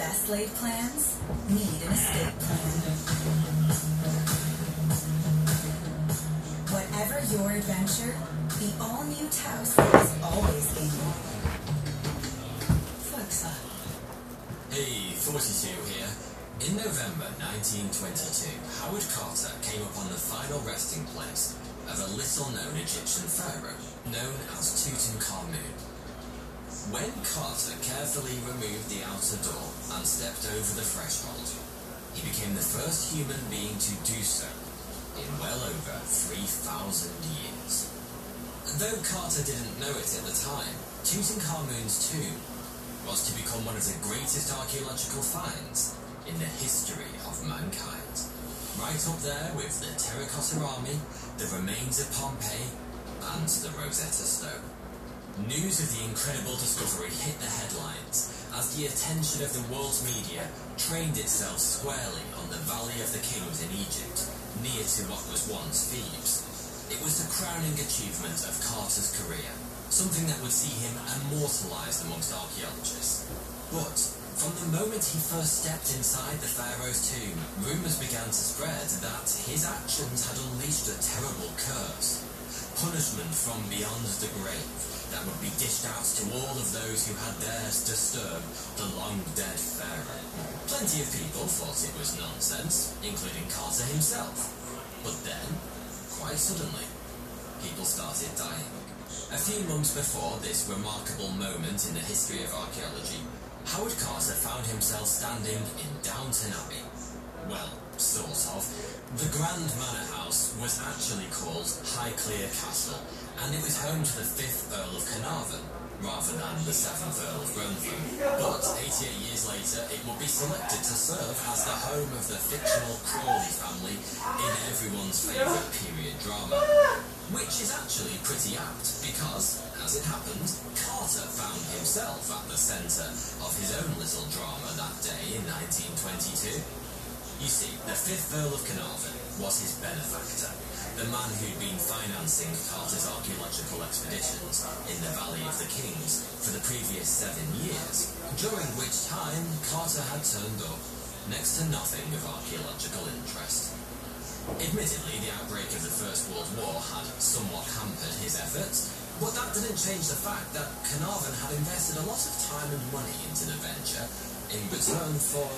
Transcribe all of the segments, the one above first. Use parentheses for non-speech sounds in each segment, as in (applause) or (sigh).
best laid plans need an escape plan. Whatever your adventure, the all-new Taos is always gaining. Fuerza. Hey, 42 here. In November 1922, Howard Carter came upon the final resting place of a little-known Egyptian pharaoh known as Tutankhamun. When Carter carefully removed the outer door and stepped over the threshold, he became the first human being to do so in well over 3,000 years. Though Carter didn't know it at the time, Tutankhamun's tomb was to become one of the greatest archaeological finds in the history of mankind. Right up there with the Terracotta Army, the remains of Pompeii, and the Rosetta Stone. News of the incredible discovery hit the headlines as the attention of the world's media trained itself squarely on the Valley of the Kings in Egypt, near to what was once Thebes. It was the crowning achievement of Carter's career, something that would see him immortalized amongst archaeologists. But from the moment he first stepped inside the pharaoh's tomb, rumours began to spread that his actions had unleashed a terrible curse. Punishment from beyond the grave that would be dished out to all of those who had dared disturb the long-dead pharaoh. Plenty of people thought it was nonsense, including Carter himself. But then, quite suddenly, people started dying. A few months before this remarkable moment in the history of archaeology, Howard Carter found himself standing in Downton Abbey. Well, sort of. The Grand Manor House was actually called Highclere Castle, and it was home to the 5th Earl of Carnarvon, rather than the 7th Earl of Grenfell. But 88 years later, it would be selected to serve as the home of the fictional Crawley family in everyone's favourite period drama. Which is actually pretty apt, because, as it happened, Carter found himself at the centre of his own little drama that day in 1922. You see, the 5th Earl of Carnarvon was his benefactor, the man who'd been financing Carter's archaeological expeditions in the Valley of the Kings for the previous seven years, during which time Carter had turned up next to nothing of archaeological interest. Admittedly, the outbreak of the First World War had somewhat hampered his efforts, but that didn't change the fact that Carnarvon had invested a lot of time and money into the venture in return for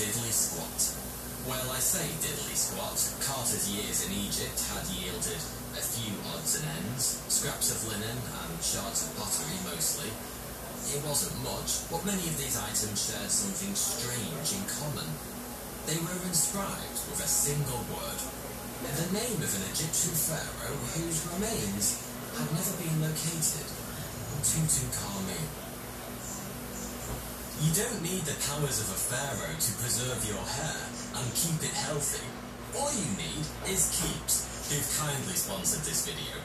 diddly squat. Well, I say diddly squat. Carter's years in Egypt had yielded a few odds and ends, scraps of linen and shards of pottery mostly. It wasn't much, but many of these items shared something strange in common. They were inscribed with a single word, the name of an Egyptian pharaoh whose remains had never been located, Tutankhamun. You don't need the powers of a pharaoh to preserve your hair and keep it healthy. All you need is Keeps, who've kindly sponsored this video.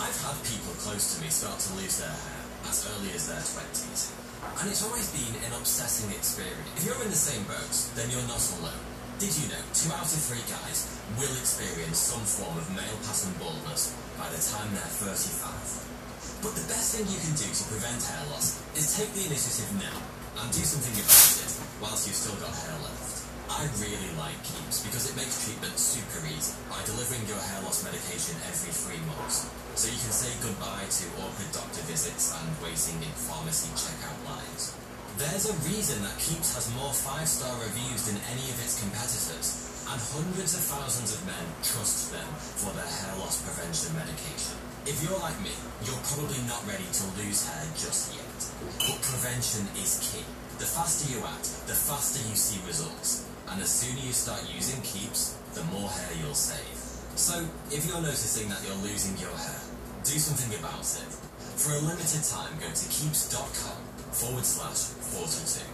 I've had people close to me start to lose their hair as early as their 20s. And it's always been an upsetting experience. If you're in the same boat, then you're not alone. Did you know two out of three guys will experience some form of male pattern baldness by the time they're 35? But the best thing you can do to prevent hair loss is take the initiative now and do something about it whilst you've still got hair left. I really like Keeps because it makes treatment super easy by delivering your hair loss medication every three months. So you can say goodbye to awkward doctor visits and waiting in pharmacy checkout lines. There's a reason that Keeps has more five-star reviews than any of its competitors, and hundreds of thousands of men trust them for their hair loss prevention medication. If you're like me, you're probably not ready to lose hair just yet. But prevention is key. The faster you act, the faster you see results. And the sooner you start using Keeps, the more hair you'll save. So, if you're noticing that you're losing your hair, do something about it. For a limited time, go to keeps.com forward slash 42.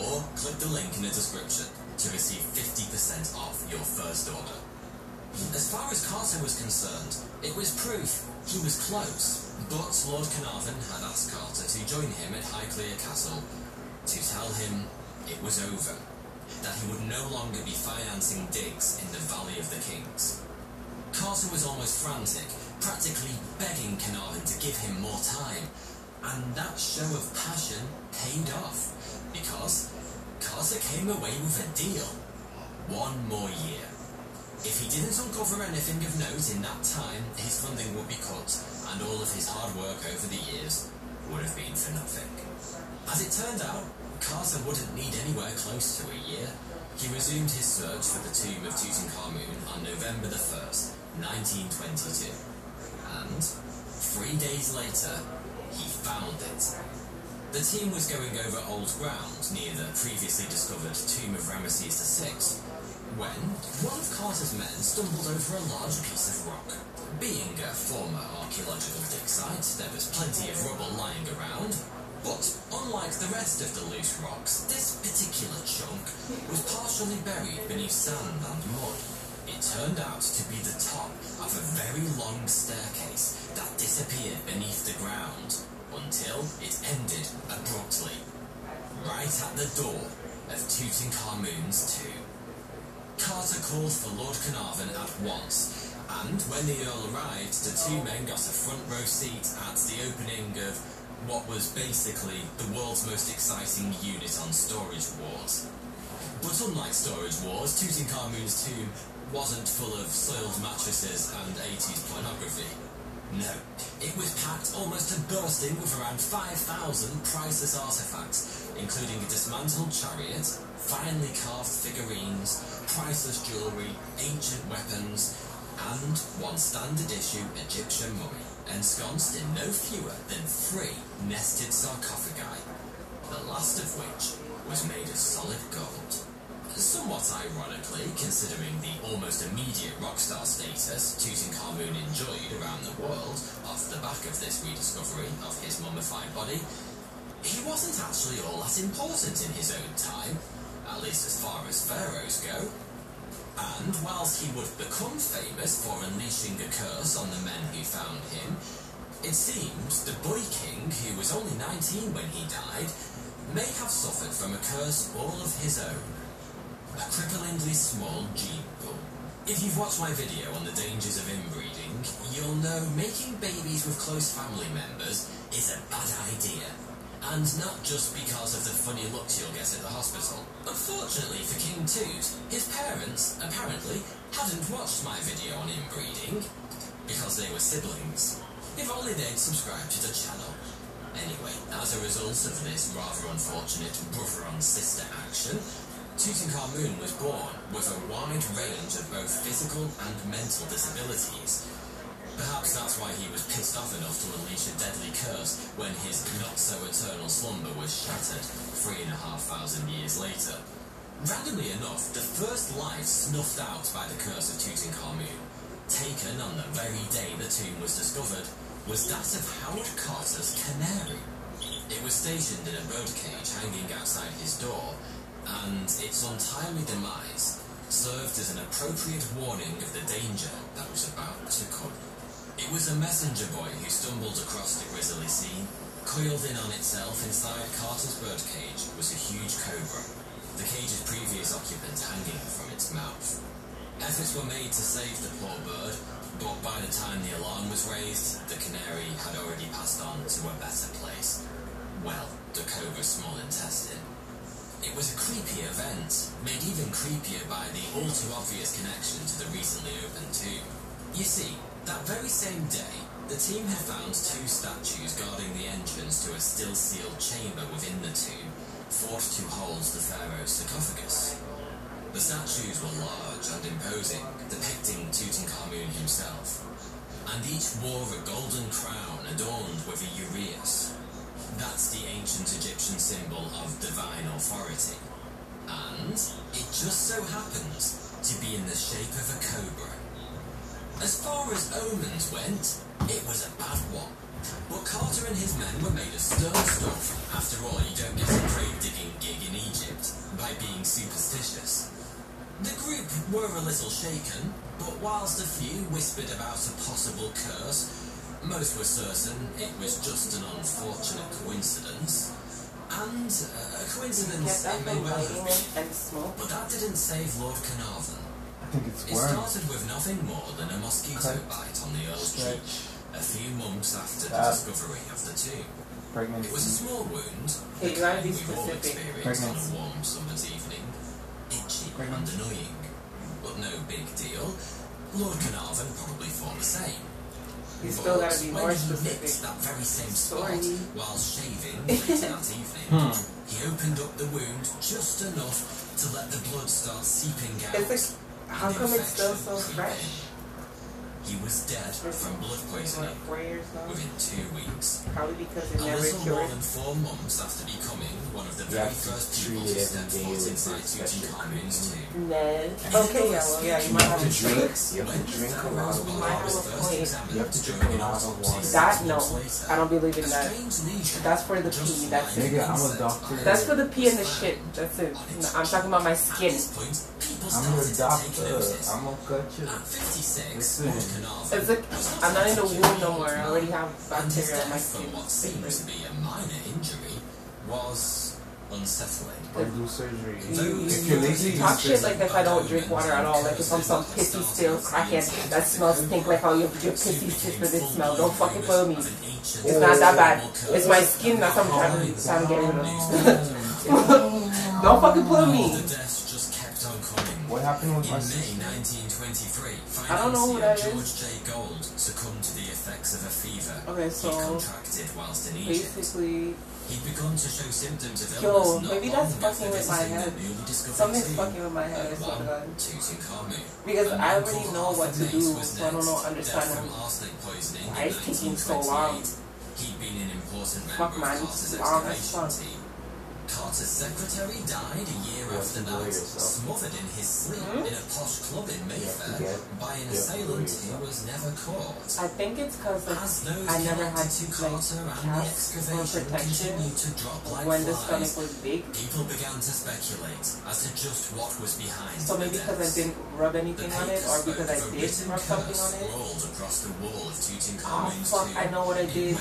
Or click the link in the description to receive 50% off your first order. As far as Carter was concerned, it was proof he was close, but Lord Carnarvon had asked Carter to join him at Highclere Castle to tell him it was over, that he would no longer be financing digs in the Valley of the Kings. Carter was almost frantic, practically begging Carnarvon to give him more time, and that show of passion paid off, because Carter came away with a deal. One more year. If he didn't uncover anything of note in that time, his funding would be cut, and all his hard work over the years would have been for nothing. As it turned out, Carter wouldn't need anywhere close to a year. He resumed his search for the tomb of Tutankhamun on November the 1st, 1922. And, three days later, he found it. The team was going over old ground near the previously discovered tomb of Ramesses VI when one of Carter's men stumbled over a large piece of rock. Being a former archaeological dig site, there was plenty of rubble lying around, but unlike the rest of the loose rocks, this particular chunk was partially buried beneath sand and mud. It turned out to be the top of a very long staircase that disappeared beneath the ground until it ended abruptly, right at the door of Tutankhamun's tomb. Carter called for Lord Carnarvon at once, and when the Earl arrived, the two men got a front row seat at the opening of what was basically the world's most exciting unit on Storage Wars. But unlike Storage Wars, Tutankhamun's tomb wasn't full of soiled mattresses and 80s pornography. No, it was packed almost to bursting with around 5,000 priceless artifacts, including a dismantled chariot, finely carved figurines, priceless jewellery, ancient weapons, and one standard issue Egyptian mummy, ensconced in no fewer than three nested sarcophagi, the last of which was made of solid gold. Somewhat ironically, considering the almost immediate rockstar status Tutankhamun enjoyed around the world off the back of this rediscovery of his mummified body, he wasn't actually all that important in his own time, at least as far as pharaohs go. And whilst he would become famous for unleashing a curse on the men who found him, it seems the boy king, who was only 19 when he died, may have suffered from a curse all of his own a cripplingly small gene pool. If you've watched my video on the dangers of inbreeding, you'll know making babies with close family members is a bad idea. And not just because of the funny looks you'll get at the hospital. Unfortunately for King Tut, his parents, apparently, hadn't watched my video on inbreeding because they were siblings. If only they'd subscribed to the channel. Anyway, as a result of this rather unfortunate brother on sister action, Tutankhamun was born with a wide range of both physical and mental disabilities. Perhaps that's why he was pissed off enough to unleash a deadly curse when his not-so-eternal slumber was shattered three and a half thousand years later. Randomly enough, the first life snuffed out by the curse of Tutankhamun, taken on the very day the tomb was discovered, was that of Howard Carter's canary. It was stationed in a birdcage hanging outside his door and its untimely demise served as an appropriate warning of the danger that was about to come. It was a messenger boy who stumbled across the grisly scene. Coiled in on itself inside Carter's birdcage was a huge cobra, the cage's previous occupant hanging from its mouth. Efforts were made to save the poor bird, but by the time the alarm was raised, the canary had already passed on to a better place. Well, the cobra's small intestine. It was a creepy event, made even creepier by the all too obvious connection to the recently opened tomb. You see, that very same day, the team had found two statues guarding the entrance to a still sealed chamber within the tomb, thought to hold the pharaoh's sarcophagus. The statues were large and imposing, depicting Tutankhamun himself, and each wore a golden crown adorned with a uraeus, that's the ancient Egyptian symbol of divine authority. And it just so happens to be in the shape of a cobra. As far as omens went, it was a bad one. But Carter and his men were made of stern stuff. After all, you don't get a grave digging gig in Egypt by being superstitious. The group were a little shaken, but whilst a few whispered about a possible curse, most were certain it was just an unfortunate coincidence. And uh, a coincidence it may well have been. But that didn't save Lord Carnarvon. I think it's It worm. started with nothing more than a mosquito Okay. bite on the Earl's cheek a few months after the Ah. discovery of the tomb. Pregnancy. It was a small wound. Hey, you that we've all specific. experienced on a warm summer's evening. Itchy Pregnancy. and annoying, but no big deal. Lord Carnarvon probably thought the same. You still gotta be more specific. that very same spot while shaving later that evening, Hmm. he opened up the wound just enough to let the blood start seeping out. It's like, how come it's still so fresh? In. He was dead from blood poisoning four years now? within two weeks. Probably because it A never little more than four months after becoming one of the very have first people to step every day foot with inside Tutankhamun's tomb. Ned. Okay, yeah, well, yeah, you might have to drink. You have to drink a lot of You might have water. You have to drink a lot of water. That, no. I don't believe in that. That's for the pee, that's it. Nigga, I'm a doctor. That's for the pee and the shit. That's it. No, I'm talking about my skin. I'm your doctor. I'm gonna cut you. At 56, Listen. It's like, I'm not in the womb no more. I already have bacteria on my death skin. from what seems to be a minor injury was unsettling. Or do surgery. You, If you, you're lazy, you talk shit like if I don't drink water at all. Like if I'm some pissy still crackhead that smells stink like how your, your pissy sister did smell. Don't fucking follow me. It's not that bad. It's my skin that I'm trying to, get rid of. (laughs) don't fucking follow me. What happened with In my May sister? 1923, I don't know who financier that George is. J. Gould succumbed to the effects of a fever Okay, he so contracted whilst in Egypt. basically, He'd begun to show symptoms of Yo, illness not maybe long that's after fucking with my visiting head. the newly discovered something's tomb fucking with my head. I at swear to one God. Tutankhamun. Because I already know what to do, Mace was so I don't know, understand dead from him. arsenic poisoning Why in is taking so long? He'd been an important Fuck, member man, of Carter's it's long as fuck. Team. Carter's secretary died a year You after that, smothered in his sleep Hmm? in a posh club in have to Mayfair get- by an you have to assailant enjoy who was never caught. I think it's because like, I never had connected to like Carter and the excavation protection continued to drop like when the flies, stomach was big. people began to speculate as to just what was behind So maybe the because I deaths. didn't rub The anything on it, papers or because I spoke of a did written rub something on it. across the wall of Oh fuck! tomb I know what I did.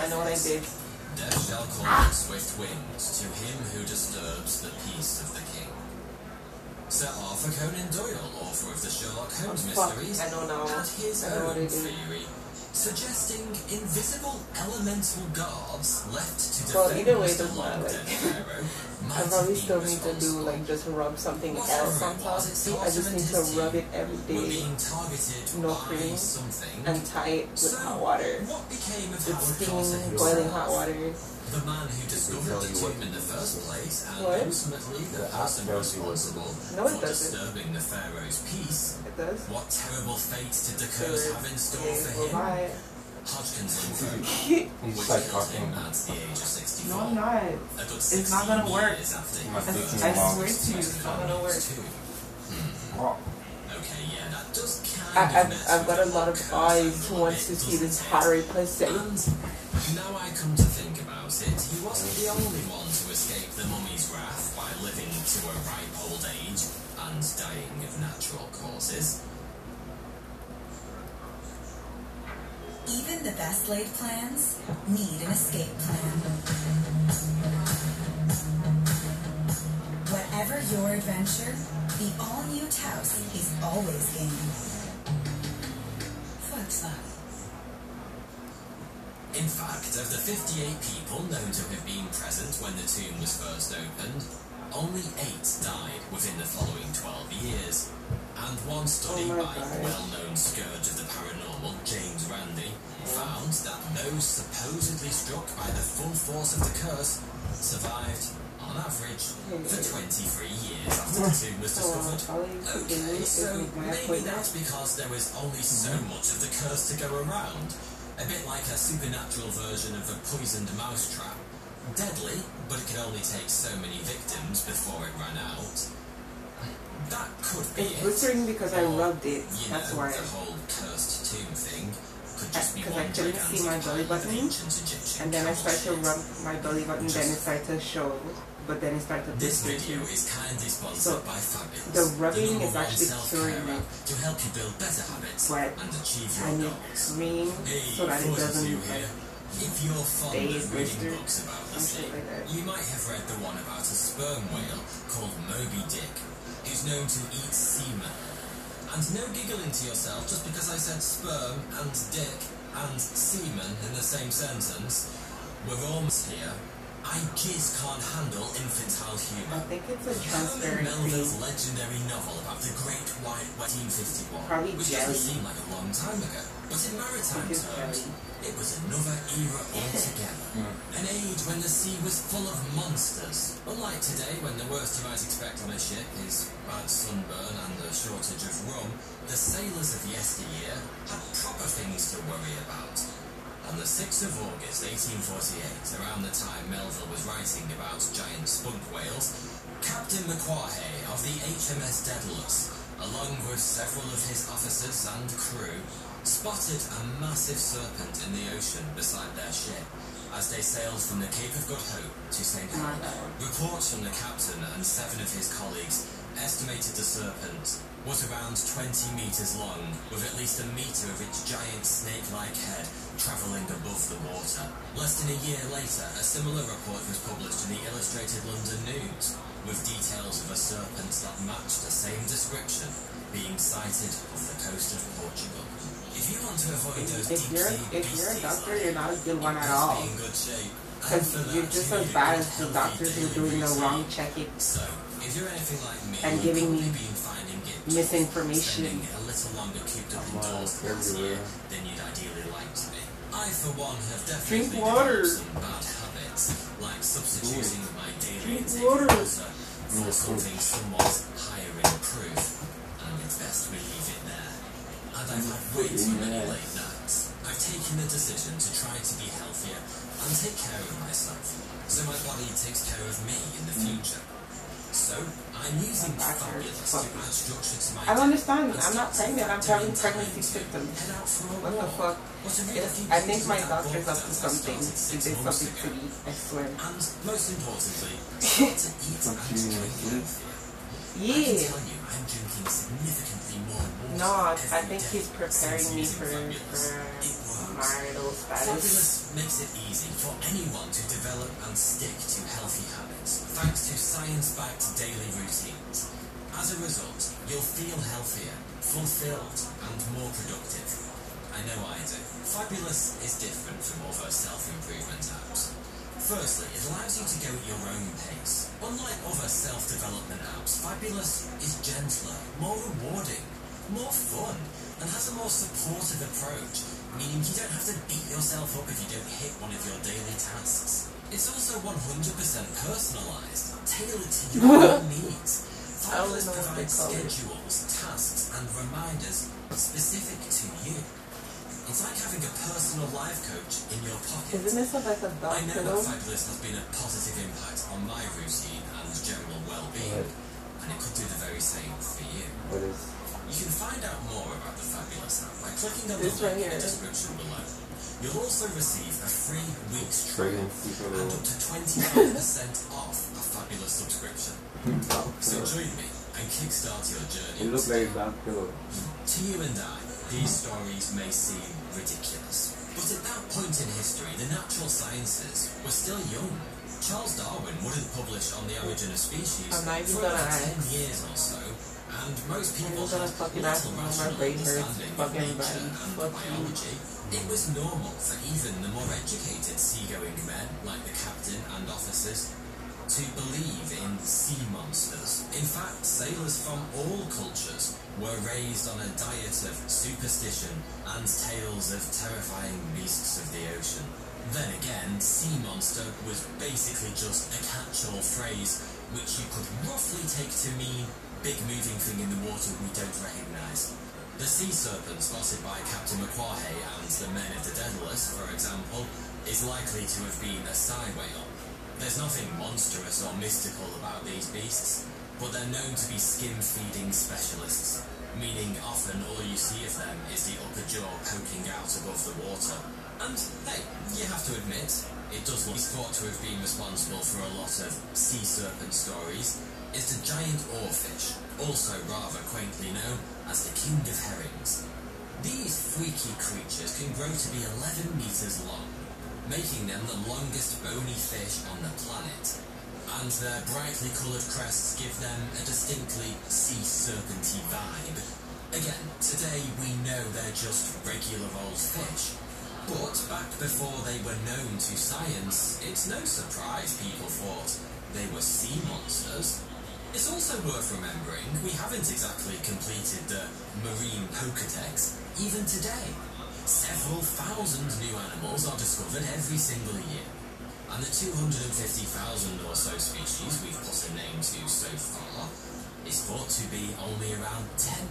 I know what I did. Death shall call ah. swift wings to him who disturbs the peace of the king. Sir Arthur Conan Doyle, author of the Sherlock Holmes mysteries, I know now. had his I know what own theory, suggesting invisible elemental guards left to defend it Mr. long-dead like- pharaoh (laughs) I might probably have still been need to do like just rub something else on top. See, I just need to rub it every day, were day being targeted No by cream something. and tie it with hot water. What became With Howard steaming, boiling hot water. The man who discovered the what tomb in the first place and What? ultimately the The person tells you what to responsible No, it for doesn't. disturbing the pharaoh's peace. It does. What terrible fate did the curse have in store okay, for well, him? Bye. Hodgkin's He's like talking. the age of 64. No, I'm not. It's not gonna work. I mom. swear to you, it's not gonna work. Oh, I, of I've, I've got a lot of eyes who wants to see this? Harry person. Now I come to think about it, he wasn't the only one to escape the mummy's wrath by living to a ripe old age and dying of natural causes. Even the best laid plans need an escape plan. Whatever your adventure, the all-new Taos is always game. In fact, of the 58 people known to have been present when the tomb was first opened, only eight died within the following 12 years. And one study Oh by well-known scourge of the paranormal, James Randi, found that those supposedly struck by the full force of the curse survived, on average, for 23 years after the tomb was discovered. all I used to do Okay, so maybe that's because there was only so mm-hmm. much of the curse to go around. A bit like a supernatural version of the poisoned mousetrap. Deadly, but it could only take so many victims before it ran out. That could be It's it. because I Or, rubbed it. You That's know, why. the whole cursed tomb thing could just be uh, Because I one couldn't see my belly button, And then I started to rub my belly button, then it started to show. But then it started to This video is kindly sponsored So, by Fabulous, the rubbing number is actually curing me. to help you build better habits But and achieve I need goals. cream Hey, so that it doesn't like If you're fond of reading books about the sea, you might have read the one about a sperm whale called Moby Dick, who's known to eat semen. And no giggling to yourself just because I said sperm and dick and semen in the same sentence. We're almost here. I just can't handle infantile humour. I think it's a Herman Melville's legendary novel about the Great White Whale 1851, Probably which jelly. doesn't seem like a long time ago, but in maritime terms, it was another era altogether. Hmm. An age when the sea was full of monsters. Unlike today, when the worst you might expect on a ship is bad sunburn and a shortage of rum, the sailors of yesteryear had proper things to worry about. On the 6th of August 1848, around the time Melville was writing about giant spunk whales, Captain Macquarie of the HMS Daedalus, along with several of his officers and crew, spotted a massive serpent in the ocean beside their ship as they sailed from the Cape of Good Hope to St. Helena. Reports from the captain and seven of his colleagues estimated the serpent was around 20 metres long, with at least a metre of its giant snake-like head travelling above the water. Less than a year later, a similar report was published in the Illustrated London News, with details of a serpent that matched the same description being sighted off the coast of Portugal. If you're if you're a doctor, you're not a good one at all. Because you're just as bad as the doctors who are doing the wrong checking. And giving me misinformation. a little longer cooped up indoors all year than you'd ideally like to be. I, for one, have Drink definitely water. some bad habits, like substituting my daily Drink intake for something somewhat higher in proof, and it's best we leave it there. And I've had way too many late nights. I've taken the decision to try to be healthier and take care of myself, so my body takes care of me in the future. So, I'm using Fabulous to add structure to my I don't understand. I'm not start pregnant. I'm having time pregnancy to symptoms. Head out for a What the fuck? Or to read a few I think my that doctor's up to something. She did something to me. I swear. And most importantly, (laughs) start to eat and drink healthier. I can Yeah. tell you, I'm drinking significantly more water. No, I think he's preparing me for, for It marital status. Fabulous makes it easy for anyone to develop and stick to healthy habits thanks to science-backed daily routines. As a result, you'll feel healthier, fulfilled, and more productive. I know I do. Fabulous is different from other self-improvement apps. Firstly, it allows you to go at your own pace. Unlike other self-development apps, Fabulous is gentler, more rewarding, more fun, and has a more supportive approach, meaning you don't have to beat yourself up if you don't hit one of your daily tasks. It's also 100% personalised, tailored to your (laughs) own needs. I don't Fabulous know what they provides schedules, tasks, and reminders specific to you. It's like having a personal life coach in your pocket. Isn't this like a I know that Fabulous has been a positive impact on my routine and general well-being, and it could do the very same for you. What is You can find out more about the Fabulous app by clicking on the This link right in the here. description below. You'll also receive a free week's trial and up to 25% (laughs) off a Fabulous subscription. So join me and kickstart your journey. It looks like that pillow. To you and I, these stories may seem ridiculous. But at that point in history, the natural sciences were still young. Charles Darwin wouldn't publish on the origin of species I'm not even for gonna about 10 years or so, and most people gonna had fucking little ask when my brain hurts. understanding of Fuck nature everybody. and Fuck you. biology. It was normal for even the more educated seagoing men, like the captain and officers, to believe in sea monsters. In fact, sailors from all cultures were raised on a diet of superstition and tales of terrifying beasts of the ocean. Then again, sea monster was basically just a catch-all phrase which you could roughly take to mean big moving thing in the water we don't recognise. The sea serpent spotted by Captain Macquarie and the men of the Daedalus, for example, is likely to have been a sei whale. There's nothing monstrous or mystical about these beasts, but they're known to be skim-feeding specialists, meaning often all you see of them is the upper jaw poking out above the water. And hey, you have to admit, it does look thought to have been responsible for a lot of sea serpent stories, is the giant oarfish, also rather quaintly known as the king of herrings. These freaky creatures can grow to be 11 meters long, making them the longest bony fish on the planet. And their brightly coloured crests give them a distinctly sea serpenty vibe. Again, today we know they're just regular old fish, But back before they were known to science, it's no surprise people thought they were sea monsters. It's also worth remembering we haven't exactly completed the marine Pokedex even today. Several thousand new animals are discovered every single year. And the 250,000 or so species we've put a name to so far is thought to be only around 10%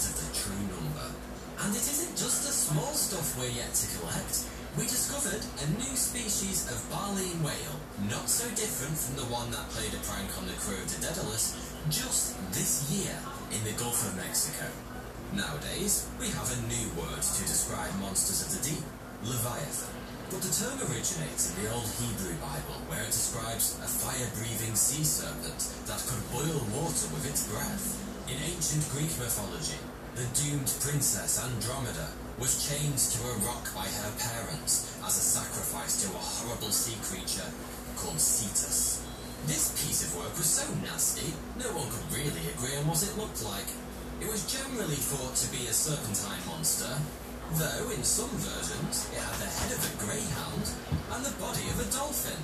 of the true number. And it isn't just the small stuff we're yet to collect. We discovered a new species of baleen whale, not so different from the one that played a prank on the crew of the Daedalus, just this year in the Gulf of Mexico. Nowadays, we have a new word to describe monsters of the deep, Leviathan. But the term originates in the Old Hebrew Bible, where it describes a fire-breathing sea serpent that could boil water with its breath. In ancient Greek mythology, the doomed princess Andromeda was chained to a rock by her parents as a sacrifice to a horrible sea creature called Cetus. This piece of work was so nasty, no one could really agree on what it looked like. It was generally thought to be a serpentine monster, though in some versions it had the head of a greyhound and the body of a dolphin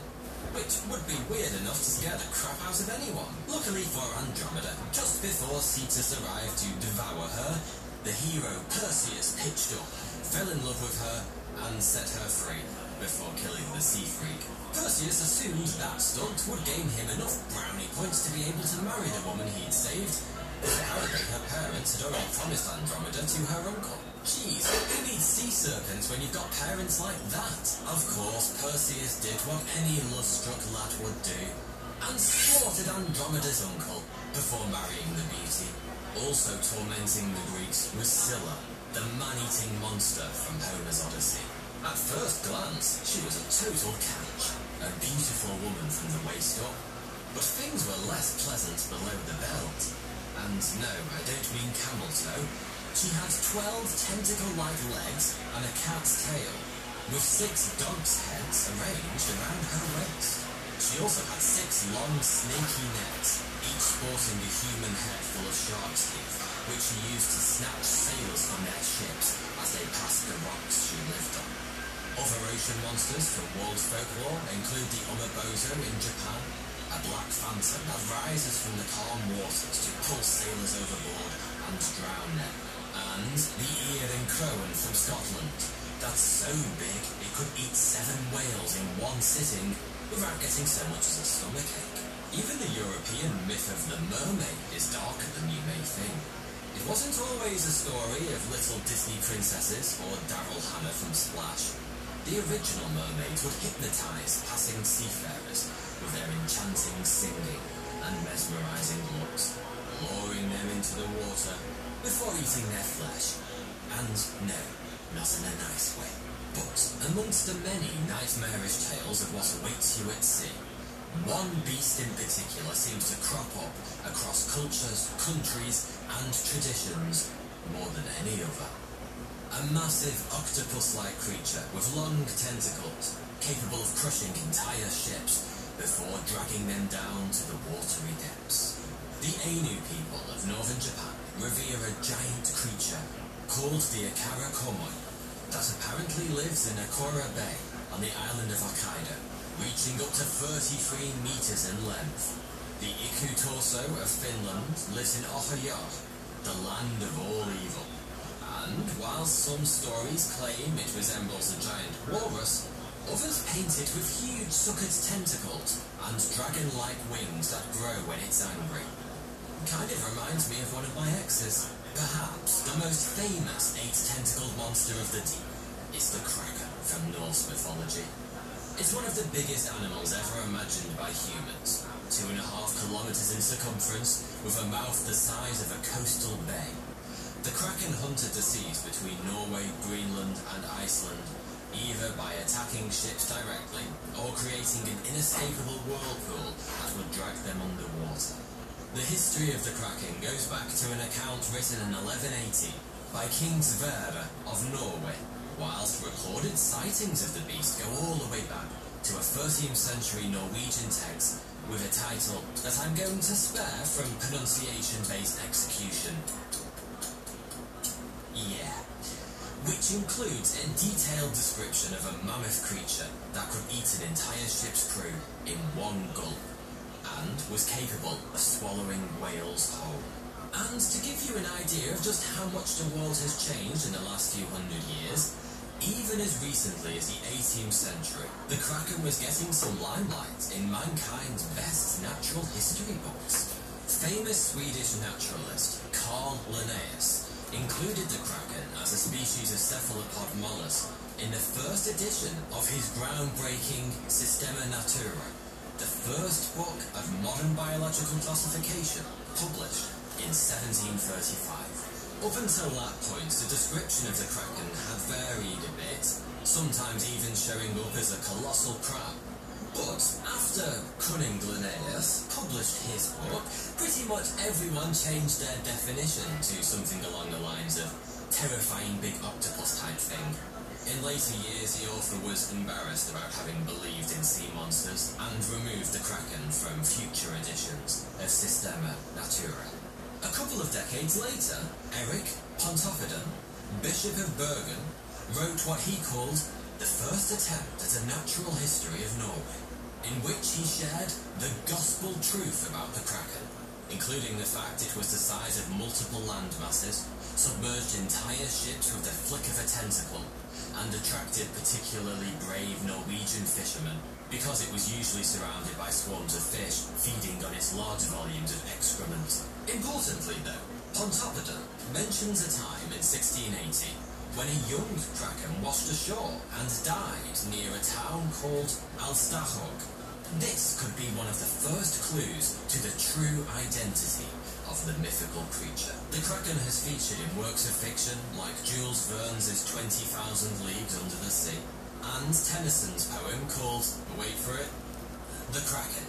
which would be weird enough to scare the crap out of anyone. Luckily for Andromeda, just before Cetus arrived to devour her, the hero Perseus pitched up, fell in love with her, and set her free before killing the sea freak. Perseus assumed that stunt would gain him enough brownie points to be able to marry the woman he'd saved, but apparently her parents had already promised Andromeda to her uncle. Jeez, who needs sea serpents when you've got parents like that? Of course, Perseus did what any love-struck lad would do, and slaughtered Andromeda's uncle before marrying the beauty. Also tormenting the Greeks was Scylla, the man-eating monster from Homer's Odyssey. At first glance, she was a total catch, a beautiful woman from the waist up. But things were less pleasant below the belt. And no, I don't mean camel toe, she had 12 tentacle-like legs and a cat's tail, with six dog's heads arranged around her waist. She also had six long, snaky necks, each sporting a human head full of shark's teeth, which she used to snatch sailors from their ships as they passed the rocks she lived on. Other ocean monsters from world folklore include the Umibozu in Japan, a black phantom that rises from the calm waters to pull sailors overboard and drown them and the Cirein-cròin from Scotland. That's so big it could eat seven whales in one sitting without getting so much as a stomachache. Even the European myth of the mermaid is darker than you may think. It wasn't always a story of little Disney princesses or Daryl Hannah from Splash. The original mermaids would hypnotize passing seafarers with their enchanting singing and mesmerizing looks, luring them into the water before eating their flesh. And no, not in a nice way. But amongst the many nightmarish tales of what awaits you at sea, one beast in particular seems to crop up across cultures, countries, and traditions more than any other. A massive octopus-like creature with long tentacles, capable of crushing entire ships before dragging them down to the watery depths. The Ainu people of northern Japan revere a giant creature called the Akkorokamui that apparently lives in Akora Bay on the island of Hokkaido, reaching up to 33 meters in length. The Iku-Turso of Finland lives in Ohayo, the land of all evil. And while some stories claim it resembles a giant walrus, others paint it with huge suckered tentacles and dragon-like wings that grow when it's angry. Kind of reminds me of one of my exes. Perhaps the most famous eight-tentacled monster of the deep is the Kraken from Norse mythology. It's one of the biggest animals ever imagined by humans. Two and a half kilometers in circumference, with a mouth the size of a coastal bay. The Kraken hunted the seas between Norway, Greenland, and Iceland, either by attacking ships directly or creating an inescapable whirlpool that would drag them underwater. The history of the Kraken goes back to an account written in 1180 by King Sverre of Norway, whilst recorded sightings of the beast go all the way back to a 13th century Norwegian text with a title that I'm going to spare from pronunciation-based execution. Yeah. which includes a detailed description of a mammoth creature that could eat an entire ship's crew in one gulp, was capable of swallowing whales whole. And to give you an idea of just how much the world has changed in the last few hundred years, even as recently as the 18th century, the Kraken was getting some limelight in mankind's best natural history books. Famous Swedish naturalist Carl Linnaeus included the kraken as a species of cephalopod mollusk in the first edition of his groundbreaking Systema Naturae, the first book of modern biological classification published in 1735. Up until that point, the description of the kraken had varied a bit, sometimes even showing up as a colossal crab but after Cunning Linnaeus published his book, pretty much everyone changed their definition to something along the lines of terrifying big octopus type thing. In later years, the author was embarrassed about having believed in sea monsters and removed the Kraken from future editions of Systema Naturae. A couple of decades later, Eric Pontoppidan, Bishop of Bergen, wrote what he called the first attempt at a natural history of Norway, in which he shared the gospel truth about the Kraken, including the fact it was the size of multiple land masses, submerged entire ships with the flick of a tentacle, and attracted particularly brave Norwegian fishermen because it was usually surrounded by swarms of fish feeding on its large volumes of excrement. Importantly, though, Pontoppidan mentions a time in 1680 when a young kraken washed ashore and died near a town called Alstahaug. This could be one of the first clues to the true identity the mythical creature. The kraken has featured in works of fiction like Jules Verne's 20,000 Leagues Under the Sea and Tennyson's poem called, wait for it, The Kraken.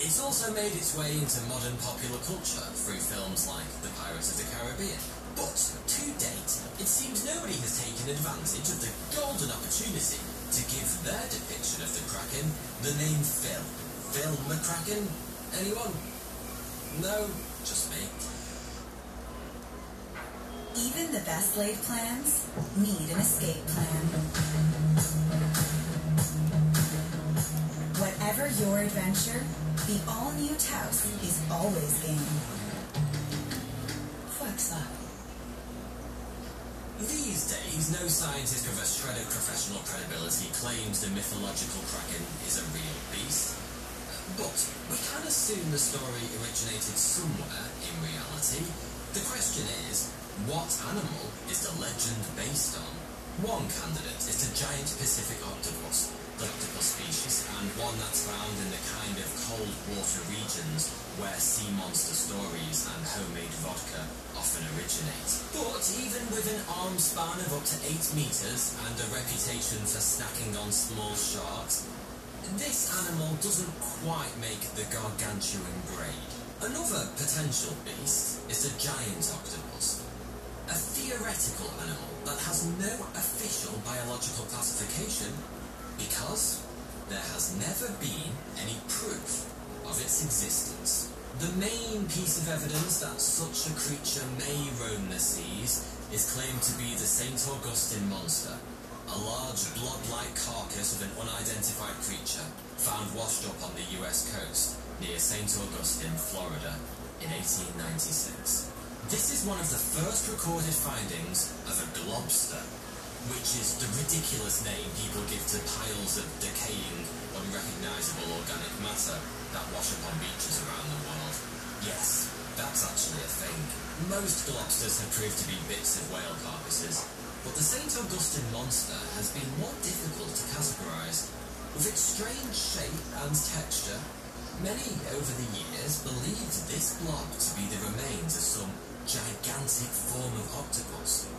It's also made its way into modern popular culture through films like The Pirates of the Caribbean but to date, it seems nobody has taken advantage of the golden opportunity to give their depiction of the Kraken the name Phil. Phil McCracken? Anyone? No, just. Even the best laid plans need an escape plan. Whatever your adventure, the all-new Taos is always game. Volkswagen. These days, no scientist with a shred of professional credibility claims the mythological kraken is a real beast. But we can assume the story originated somewhere in reality. The question is, what animal is the legend based on? One candidate is the giant Pacific octopus, octopus species, and one that's found in the kind of cold water regions where sea monster stories and homemade vodka often originate. But even with an arm span of up to 8 metres and a reputation for snacking on small sharks, this animal doesn't quite make the gargantuan grade. Another potential beast is the giant octopus, a theoretical animal that has no official biological classification because there has never been any proof of its existence. The main piece of evidence that such a creature may roam the seas is claimed to be the St. Augustine monster, a large blob-like carcass of an unidentified creature found washed up on the US coast near St. Augustine, Florida in 1896. This is one of the first recorded findings of a globster, which is the ridiculous name people give to piles of decaying, unrecognizable organic matter that wash up on beaches around the world. Yes, that's actually a thing. Most globsters have proved to be bits of whale carcasses, but the St. Augustine monster has been more difficult to categorize. With its strange shape and texture, many over the years believed this blob to be the remains of some gigantic form of octopus,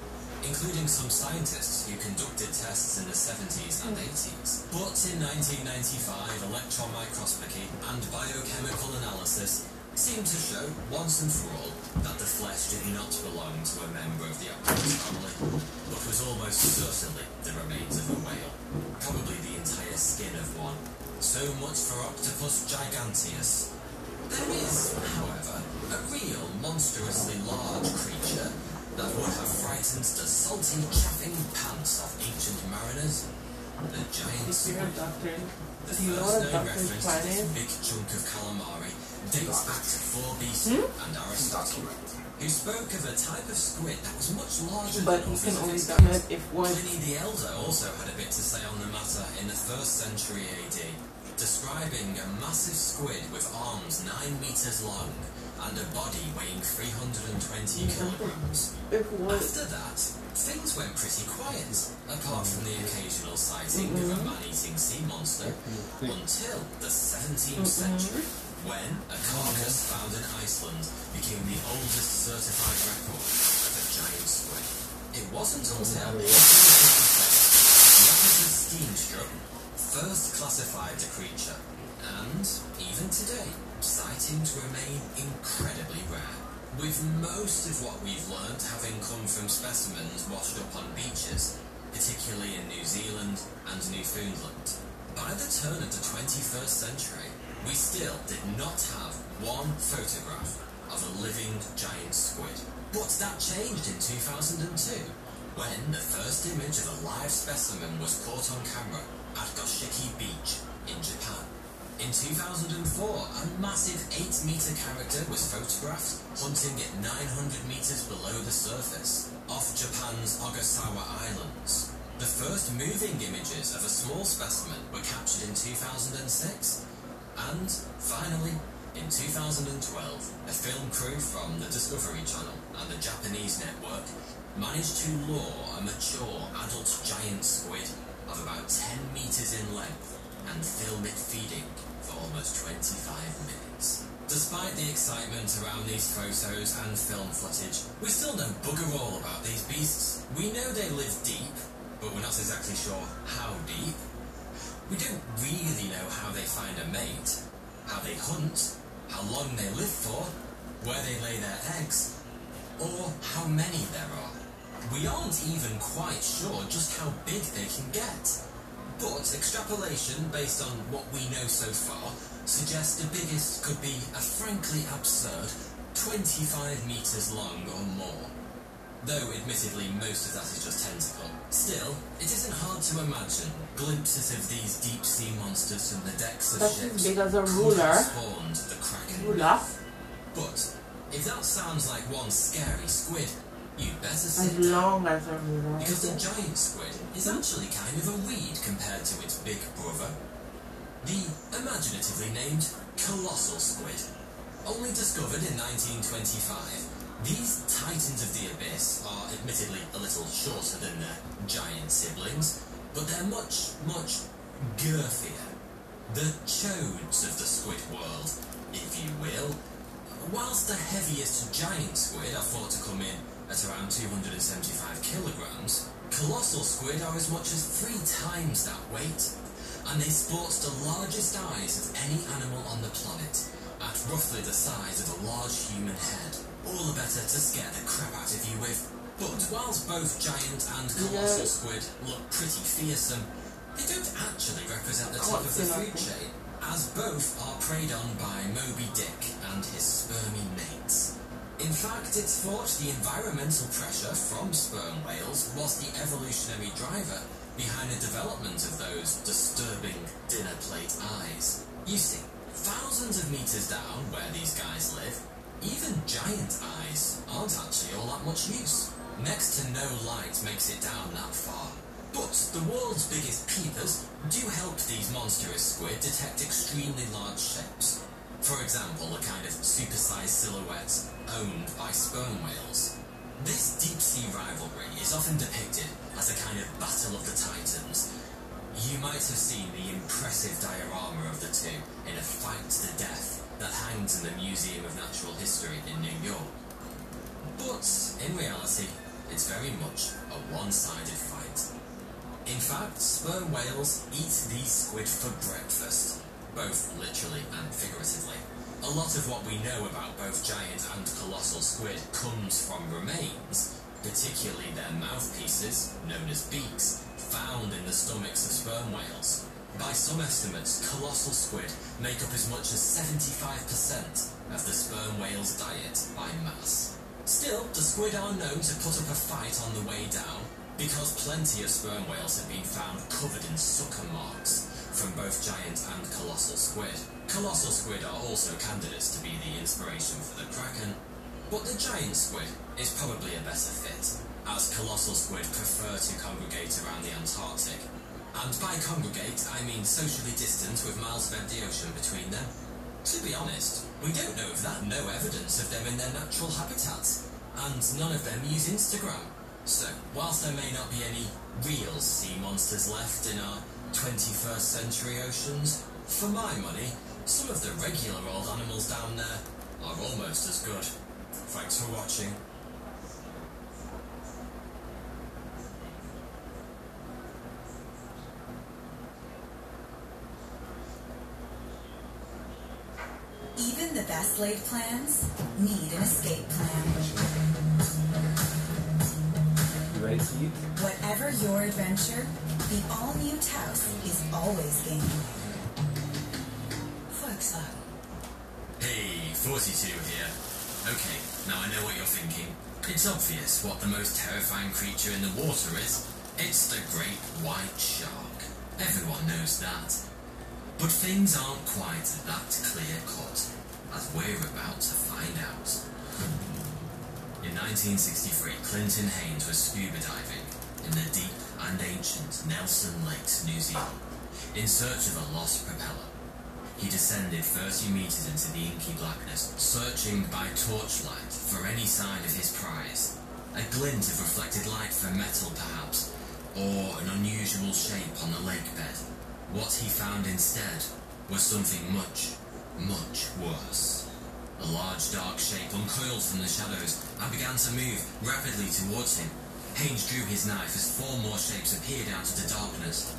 including some scientists who conducted tests in the 70s and hmm. 80s. But in 1995, electron microscopy and biochemical analysis seemed to show once and for all that the flesh did not belong to a member of the octopus family, but was almost certainly the remains of a whale, probably the entire skin of one. So much for Octopus giganteus. There is, however, a real monstrously large creature that would have frightened the salty, chaffing pants of ancient mariners, the giant If you're a squid. The first known reference to this big chunk of calamari dates back to 4 BC Hmm? and Aristotle, who spoke of a type of squid that was much larger But than you can only kind. if one. Pliny the Elder also had a bit to say on the matter in the 1st century AD, describing a massive squid with arms 9 meters long and a body weighing 320 kilograms. After that, things went pretty quiet, apart from the occasional sighting of a man-eating sea monster, until the 17th century, when a carcass found in Iceland became the oldest certified record of a giant squid. It wasn't until 1857 the Officer Steenstrup first classified the creature, and even today, sightings remain incredibly rare. With most of what we've learned having come from specimens washed up on beaches, particularly in New Zealand and Newfoundland. By the turn of the 21st century, we still did not have one photograph of a living giant squid. But that changed in 2002, when the first image of a live specimen was caught on camera at Goshiki Beach in Japan. In 2004, a massive 8 meter character was photographed hunting at 900 meters below the surface off Japan's Ogasawara Islands. The first moving images of a small specimen were captured in 2006. And finally, in 2012, a film crew from the Discovery Channel and the Japanese network managed to lure a mature adult giant squid of about 10 meters in length and film it feeding for almost 25 minutes. Despite the excitement around these photos and film footage, we still know bugger all about these beasts. We know they live deep, but we're not exactly sure how deep. We don't really know how they find a mate, how they hunt, how long they live for, where they lay their eggs, or how many there are. We aren't even quite sure just how big they can get. But extrapolation based on what we know so far suggests the biggest could be a frankly absurd 25 meters long or more. Though admittedly most of that is just tentacle. Still, it isn't hard to imagine glimpses of these deep sea monsters from the decks of That's ships as as a ruler. spawned the Kraken. Ruler. But if that sounds like one scary squid, you'd better As sit down. long as a ruler. Because the giant squid is actually kind of a weed compared to its big brother. The imaginatively named colossal squid. Only discovered in 1925, these titans of the abyss are admittedly a little shorter than their giant siblings, but they're much, much girthier. The chodes of the squid world, if you will. Whilst the heaviest giant squid are thought to come in at around 275 kilograms, colossal squid are as much as three times that weight, and they sport the largest eyes of any animal on the planet, at roughly the size of a large human head. All the better to scare the crap out of you with. But whilst both giant and colossal squid look pretty fearsome, they don't actually represent the top of the food chain, as both are preyed on by Moby Dick and his spermy mates. In fact, it's thought the environmental pressure from sperm whales was the evolutionary driver behind the development of those disturbing dinner plate eyes. You see, thousands of meters down where these guys live, even giant eyes aren't actually all that much use. Next to no light makes it down that far. But the world's biggest peepers do help these monstrous squid detect extremely large shapes. For example, a kind of supersized silhouettes owned by sperm whales. This deep sea rivalry is often depicted as a kind of battle of the titans. You might have seen the impressive diorama of the two in a fight to the death that hangs in the Museum of Natural History in New York. But in reality, it's very much a one-sided fight. In fact, sperm whales eat these squid for breakfast, both literally and figuratively. A lot of what we know about both giant and colossal squid comes from remains, particularly their mouthpieces, known as beaks, found in the stomachs of sperm whales. By some estimates, colossal squid make up as much as 75% of the sperm whale's diet by mass. Still, the squid are known to put up a fight on the way down, because plenty of sperm whales have been found covered in sucker marks from both giant and colossal squid. Colossal squid are also candidates to be the inspiration for the kraken, but the giant squid is probably a better fit, as colossal squid prefer to congregate around the Antarctic. And by congregate, I mean socially distant with miles of empty ocean between them. To be honest, we don't know of that no evidence of them in their natural habitats, and none of them use Instagram. So, whilst there may not be any real sea monsters left in our 21st century oceans, for my money, some of the regular old animals down there are almost as good. Thanks for watching. Even the best laid plans need an escape plan. You ready, Steve? Whatever your adventure, the all-new Taos is always game. Volkswagen. Uh, hey, 42 here. Okay, now I know what you're thinking. It's obvious what the most terrifying creature in the water is. It's the great white shark. Everyone knows that. But things aren't quite that clear cut, as we're about to find out. In 1963, Clinton Haynes was scuba diving in the deep and ancient Nelson Lakes, New Zealand, in search of a lost propeller. He descended 30 meters into the inky blackness, searching by torchlight for any sign of his prize. A glint of reflected light from metal, perhaps, or an unusual shape on the lake bed. What he found instead was something much, much worse. A large dark shape uncoiled from the shadows and began to move rapidly towards him. Haynes drew his knife as four more shapes appeared out of the darkness,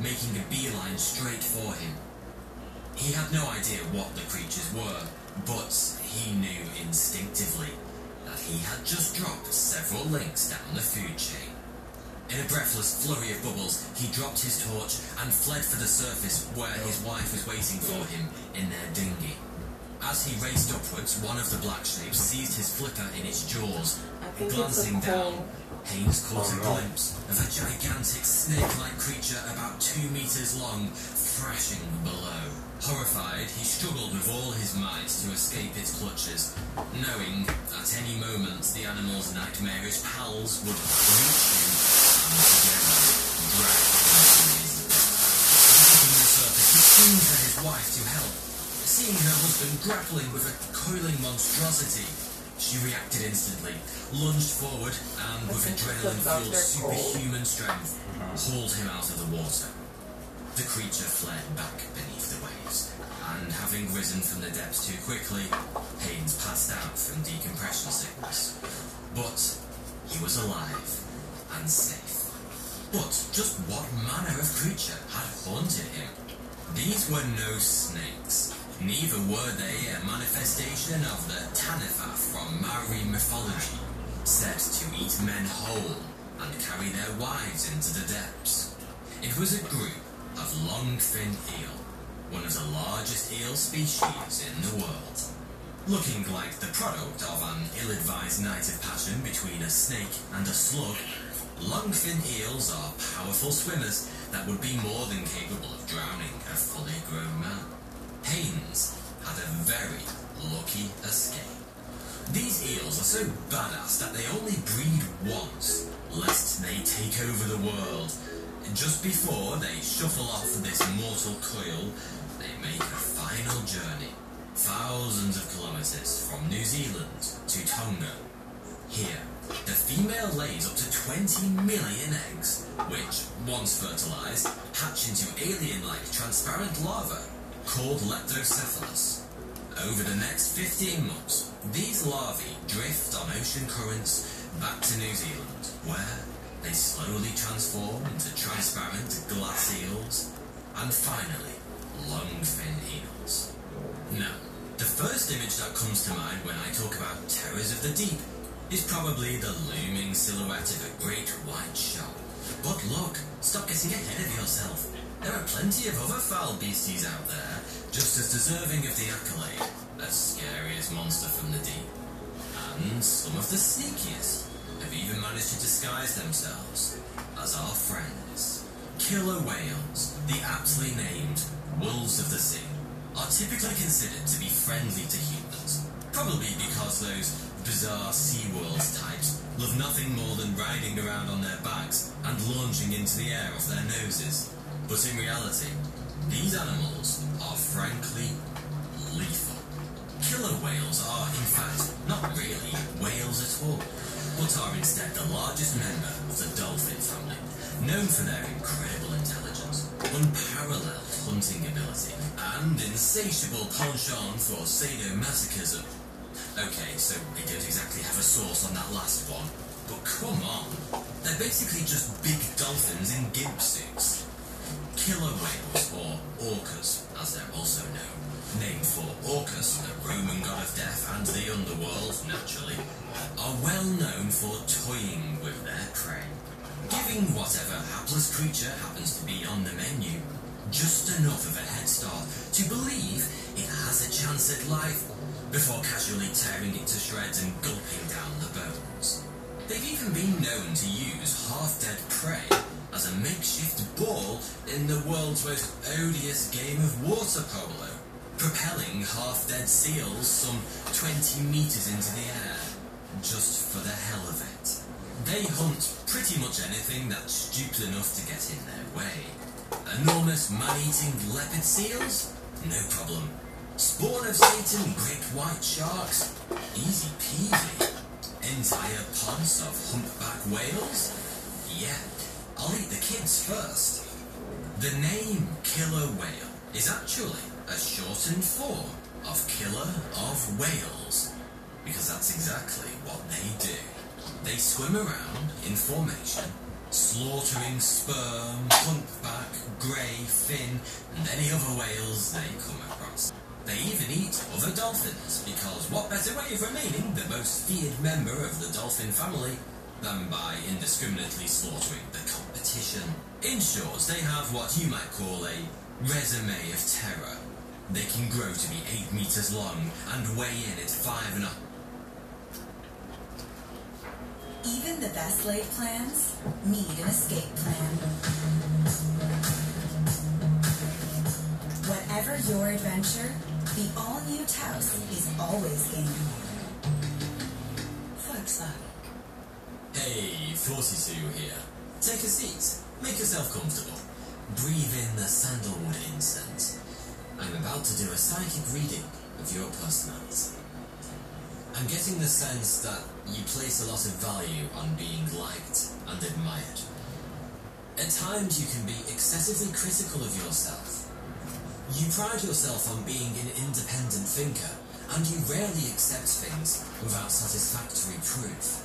making a beeline straight for him. He had no idea what the creatures were, but he knew instinctively that he had just dropped several links down the food chain. In a breathless flurry of bubbles, he dropped his torch and fled for the surface where his wife was waiting for him in their dinghy. As he raced upwards, one of the black shapes seized his flipper in its jaws. I think it's Glancing down, coal. Haynes caught a no. glimpse of a gigantic snake-like creature about two meters long, thrashing below. Horrified, he struggled with all his might to escape its clutches, knowing at any moment the animal's nightmarish pals would reach him him to his wife to help. Seeing her husband grappling with a coiling monstrosity, she reacted instantly, lunged forward, and with adrenaline-fueled superhuman strength, hauled him out of the water. The creature fled back beneath the waves, and having risen from the depths too quickly, Haynes passed out from decompression sickness. But he was alive and safe. But just what manner of creature had haunted him? These were no snakes. Neither were they a manifestation of the Taniwha from Maori mythology, said to eat men whole and carry their wives into the depths. It was a group of long-fin eel, one of the largest eel species in the world. Looking like the product of an ill-advised night of passion between a snake and a slug, longfin eels are powerful swimmers that would be more than capable of drowning a fully grown man. Haynes had a very lucky escape. These eels are so badass that they only breed once, lest they take over the world. Just before they shuffle off this mortal coil, they make a final journey, thousands of kilometers from New Zealand to Tonga. Here, the female lays up to 20 million eggs, which, once fertilized, hatch into alien-like transparent larvae called leptocephalus. Over the next 15 months, these larvae drift on ocean currents back to New Zealand, where they slowly transform into transparent glass eels, and finally, long-fin eels. Now, the first image that comes to mind when I talk about terrors of the deep is probably the looming silhouette of a great white shark. But look, stop getting ahead of yourself. There are plenty of other foul beasties out there, just as deserving of the accolade, the scariest monster from the deep. And some of the sneakiest have even managed to disguise themselves as our friends. Killer whales, the aptly named wolves of the sea, are typically considered to be friendly to humans. Probably because those bizarre SeaWorld types love nothing more than riding around on their backs and launching into the air off their noses. But in reality, these animals are frankly lethal. Killer whales are, in fact, not really whales at all, but are instead the largest member of the dolphin family, known for their incredible intelligence, unparalleled hunting ability, and insatiable penchant for sadomasochism. Okay, so they don't exactly have a source on that last one, but come on. They're basically just big dolphins in gimp suits. Killer whales, or orcas, as they're also known, named for Orcus, the Roman god of death and the underworld, naturally, are well known for toying with their prey, giving whatever hapless creature happens to be on the menu. Just enough of a head start to believe it has a chance at life before casually tearing it to shreds and gulping down the bones. They've even been known to use half-dead prey as a makeshift ball in the world's most odious game of water polo, propelling half-dead seals some 20 meters into the air, just for the hell of it. They hunt pretty much anything that's stupid enough to get in their way. Enormous man-eating leopard seals? No problem. Spawn of Satan great white sharks? Easy peasy. Entire pods of humpback whales? Yeah, I'll eat the kids first. The name killer whale is actually a shortened form of killer of whales, because that's exactly what they do. They swim around in formation, slaughtering sperm, humpback, grey, fin, and any other whales they come across. They even eat other dolphins, because what better way of remaining the most feared member of the dolphin family than by indiscriminately slaughtering the competition? In short, they have what you might call a resume of terror. They can grow to be 8 meters long and weigh in at 5 and a Even the best laid plans need an escape plan. Whatever your adventure, the all-new Taos is always game. Volkswagen. Hey, 42 here. Take a seat. Make yourself comfortable. Breathe in the sandalwood incense. I'm about to do a psychic reading of your personality. I'm getting the sense that you place a lot of value on being liked and admired. At times, you can be excessively critical of yourself. You pride yourself on being an independent thinker, and you rarely accept things without satisfactory proof.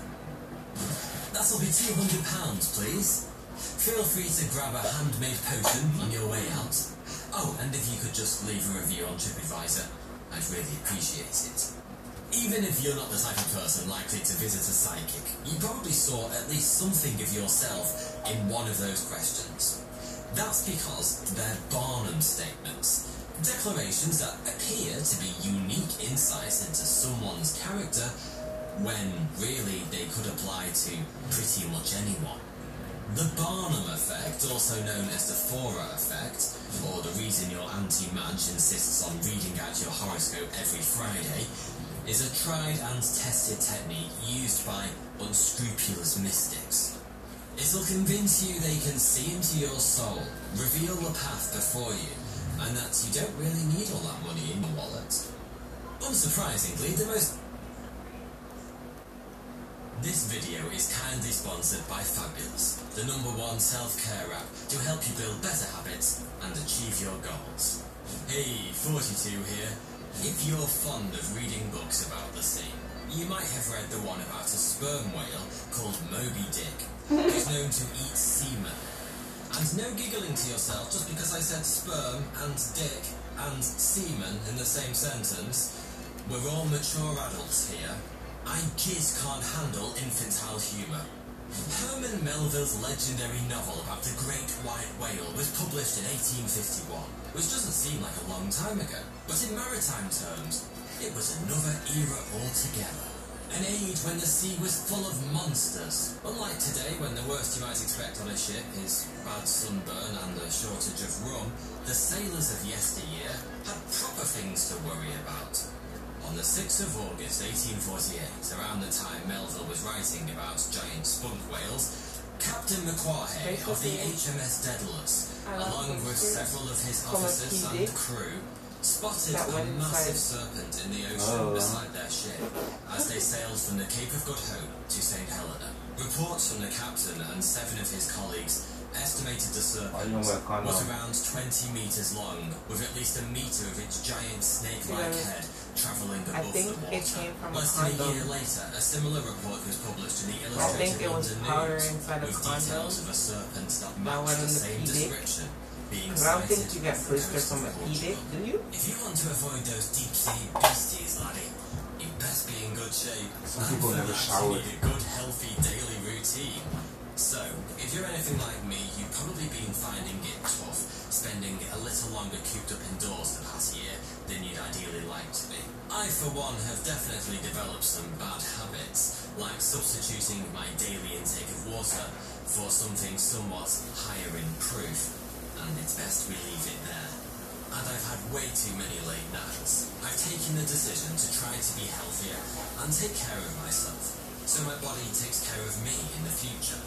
That'll be £200, please. Feel free to grab a handmade potion on your way out. Oh, and if you could just leave a review on TripAdvisor, I'd really appreciate it. Even if you're not the type of person likely to visit a psychic, you probably saw at least something of yourself in one of those questions. That's because they're Barnum statements, declarations that appear to be unique insights into someone's character when really they could apply to pretty much anyone. The Barnum effect, also known as the Forer effect, or the reason your Auntie Madge insists on reading out your horoscope every Friday, is a tried and tested technique used by unscrupulous mystics. It'll convince you they can see into your soul, reveal the path before you, and that you don't really need all that money in your wallet. Unsurprisingly, the most this video is kindly sponsored by Fabulous, the number one self-care app to help you build better habits and achieve your goals. Hey, 42 here. If you're fond of reading books about the sea, you might have read the one about a sperm whale called Moby Dick, who's known to eat semen. And no giggling to yourself just because I said sperm and dick and semen in the same sentence. We're all mature adults here. I just can't handle infantile humour. Herman Melville's legendary novel about the great white whale was published in 1851, which doesn't seem like a long time ago, but in maritime terms, it was another era altogether. An age when the sea was full of monsters. Unlike today, when the worst you might expect on a ship is bad sunburn and a shortage of rum, the sailors of yesteryear had proper things to worry about. On the 6th of August 1848, around the time Melville was writing about giant spunk whales, Captain Macquarie of the HMS Daedalus, along with several of his officers and crew, spotted a massive serpent in the ocean oh. beside their ship as they sailed from the Cape of Good Hope to St. Helena. Reports from the captain and seven of his colleagues estimated the serpent was around 20 metres long, with at least a metre of its giant snake-like head travelling above the water. Less than a year later, a similar report was published in the Illustrated London News, with details of a serpent that matched the same description. Because I don't think you get blister from an edict, do you? If you want to avoid those deep sea beasties, laddie, you best be in good shape. Some people never shower. You need a good, healthy daily routine. So, if you're anything like me, you've probably been finding it tough spending a little longer cooped up indoors the past year than you'd ideally like to be. I, for one, have definitely developed some bad habits, like substituting my daily intake of water for something somewhat higher in proof, and it's best we leave it there. And I've had way too many late nights. I've taken the decision to try to be healthier and take care of myself, so my body takes care of me in the future.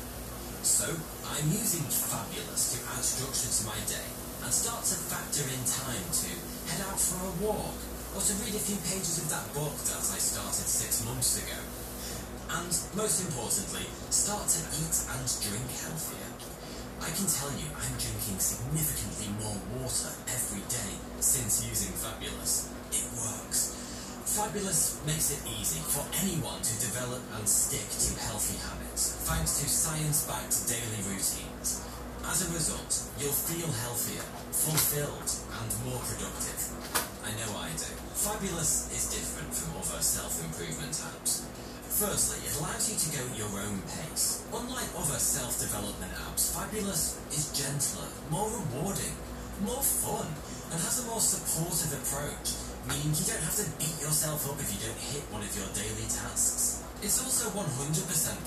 So, I'm using Fabulous to add structure to my day and start to factor in time to head out for a walk or to read a few pages of that book that I started six months ago. And most importantly, start to eat and drink healthier. I can tell you I'm drinking significantly more water every day since using Fabulous. It works. Fabulous makes it easy for anyone to develop and stick to healthy habits, thanks to science-backed daily routines. As a result, you'll feel healthier, fulfilled, and more productive. I know I do. Fabulous is different from other self-improvement apps. Firstly, it allows you to go at your own pace. Unlike other self-development apps, Fabulous is gentler, more rewarding, more fun, and has a more supportive approach meaning you don't have to beat yourself up if you don't hit one of your daily tasks. It's also 100%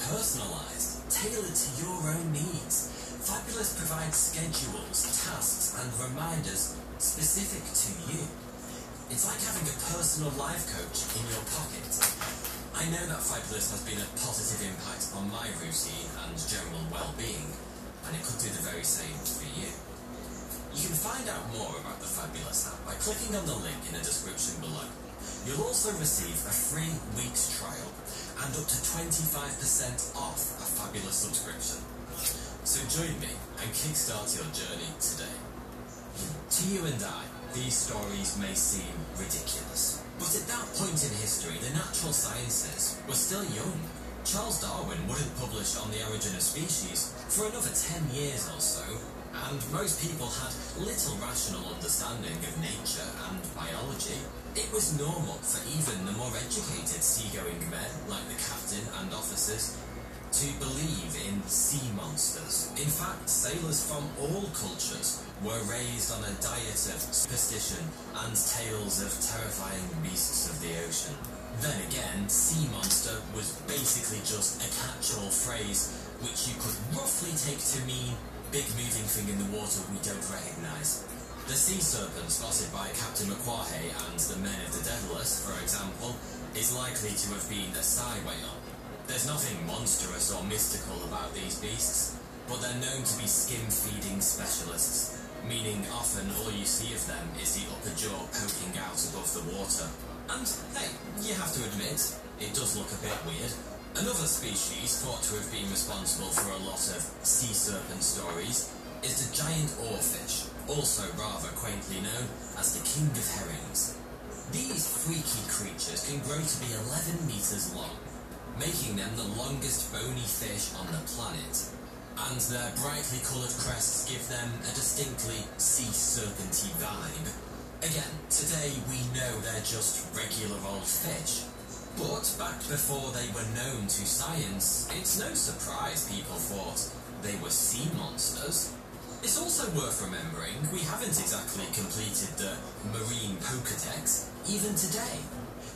personalised, tailored to your own needs. Fabulous provides schedules, tasks and reminders specific to you. It's like having a personal life coach in your pocket. I know that Fabulous has been a positive impact on my routine and general well-being, and it could do the very same for you. You can find out more about the Fabulous app by clicking on the link in the description below. You'll also receive a free week's trial and up to 25% off a Fabulous subscription. So join me and kickstart your journey today. To you and I, these stories may seem ridiculous. But at that point in history, the natural sciences were still young. Charles Darwin wouldn't publish on the origin of species for another 10 years or so, and most people had little rational understanding of nature and biology. It was normal for even the more educated seagoing men, like the captain and officers, to believe in sea monsters. In fact, sailors from all cultures were raised on a diet of superstition and tales of terrifying beasts of the ocean. Then again, sea monster was basically just a catch-all phrase which you could roughly take to mean big moving thing in the water we don't recognise. The sea serpent spotted by Captain Macquarie and the men of the Daedalus, for example, is likely to have been a whale. There's nothing monstrous or mystical about these beasts, but they're known to be skim-feeding specialists, meaning often all you see of them is the upper jaw poking out above the water. And, hey, you have to admit, it does look a bit weird. Another species thought to have been responsible for a lot of sea serpent stories is the giant oarfish, also rather quaintly known as the king of herrings. These freaky creatures can grow to be 11 metres long, making them the longest bony fish on the planet, and their brightly coloured crests give them a distinctly sea serpenty vibe. Again, today we know they're just regular old fish, but back before they were known to science, it's no surprise people thought they were sea monsters. It's also worth remembering we haven't exactly completed the marine Pokedex even today.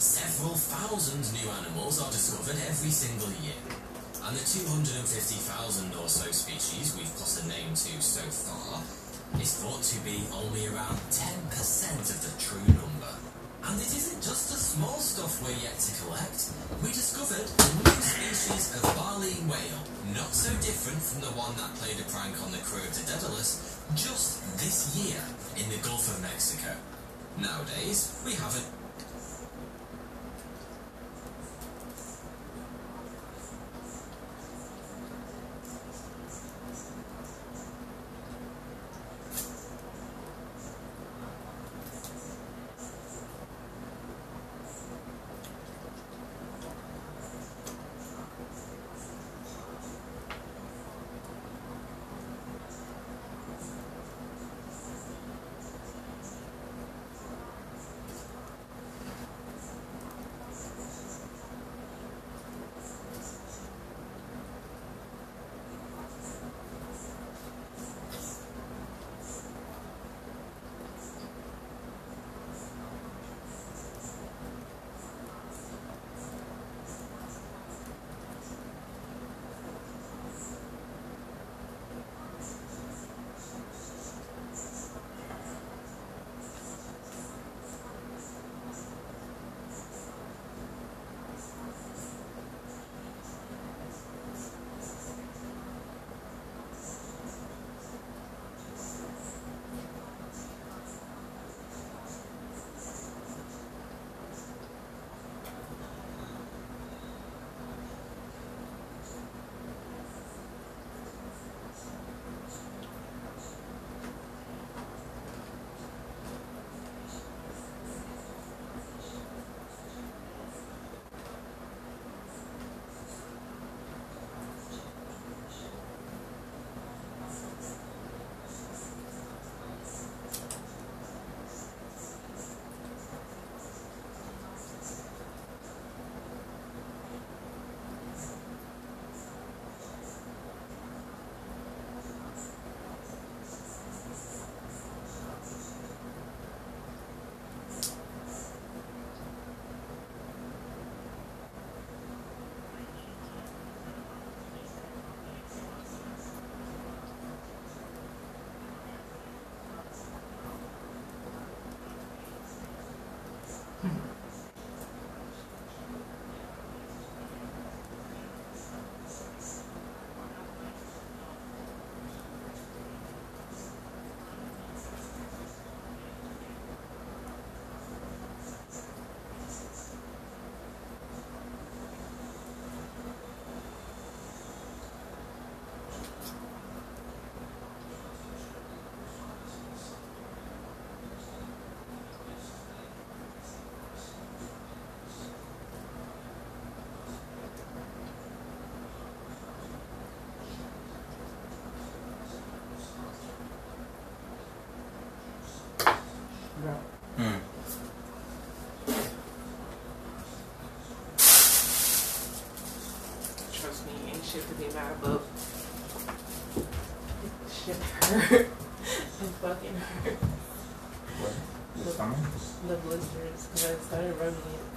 Several thousand new animals are discovered every single year. And the 250,000 or so species we've put a name to so far is thought to be only around 10% of the true number. And it isn't just the small stuff we're yet to collect. We discovered a new species of baleen whale, not so different from the one that played a prank on the crew of the Daedalus just this year in the Gulf of Mexico. Nowadays, we haven't Trust shit to be mad about. Shit hurt. it fucking hurt. What? The, the blisters, because I started rubbing it.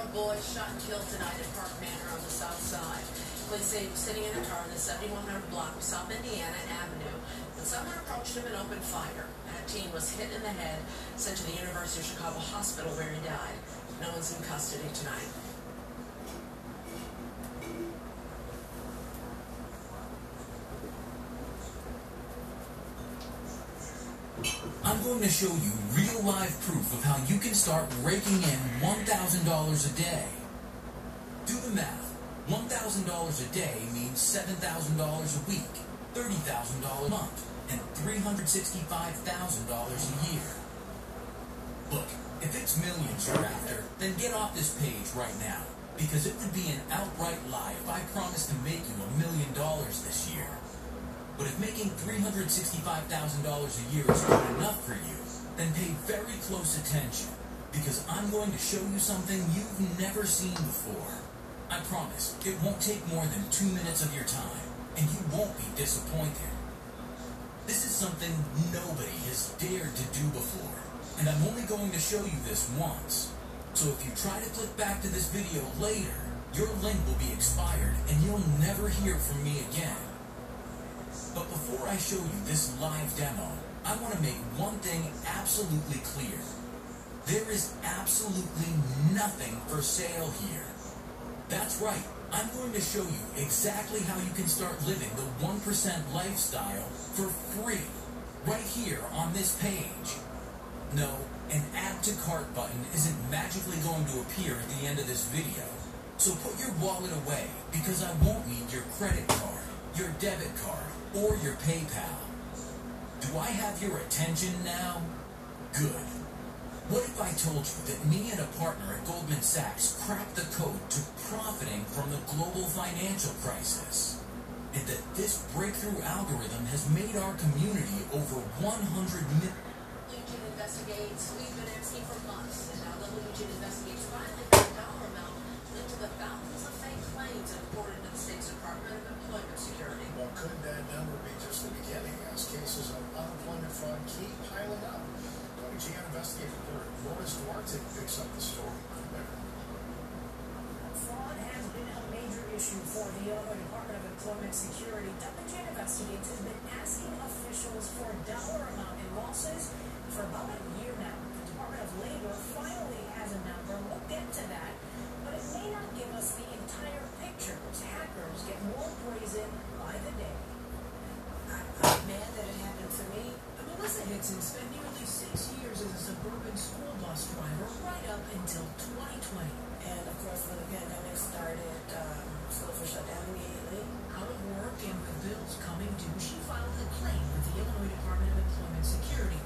14-year-old boy shot and killed tonight at Park Manor on the south side. Police say he was sitting in a car in the 7100 block of South Indiana Avenue when someone approached him and opened fire. That teen was hit in the head, sent to the University of Chicago hospital where he died. No one's in custody tonight. I'm going to show you real live proof of how you can start raking in $1,000 a day. Do the math. $1,000 a day means $7,000 a week, $30,000 a month, and $365,000 a year. Look, if it's millions you're after, then get off this page right now, because it would be an outright lie if I promised to make you a million dollars this year. But if making $365,000 a year is good enough for you, then pay very close attention, because I'm going to show you something you've never seen before. I promise, it won't take more than two minutes of your time, and you won't be disappointed. This is something nobody has dared to do before, and I'm only going to show you this once. So if you try to click back to this video later, your link will be expired, and you'll never hear from me again. But before I show you this live demo, I want to make one thing absolutely clear. There is absolutely nothing for sale here. That's right, I'm going to show you exactly how you can start living the 1% lifestyle for free, right here on this page. No, an add to cart button isn't magically going to appear at the end of this video. So put your wallet away, because I won't need your credit card, your debit card, or your PayPal. Do I have your attention now? Good. What if I told you that me and a partner at Goldman Sachs cracked the code to profiting from the global financial crisis? And that this breakthrough algorithm has made our community over 100 million. Legion investigates. We've fraud uh, keep piling up? WGN investigative reporter Lourdes Duarte picks up the story. Fraud has been a major issue for the Illinois Department of Employment Security. WGN Investigates has been asking officials for a dollar amount in losses for about a year now. The Department of Labor finally has a number. We'll get to that, but it may not give us the entire picture hackers get more brazen by the day. I- I'm mad that it happened to me. Hickson spent nearly six years as a suburban school bus driver right up until 2020. And of course, when the pandemic started, um, schools were shut down immediately. Out of work and with bills coming due, she filed a claim with the Illinois Department of Employment Security.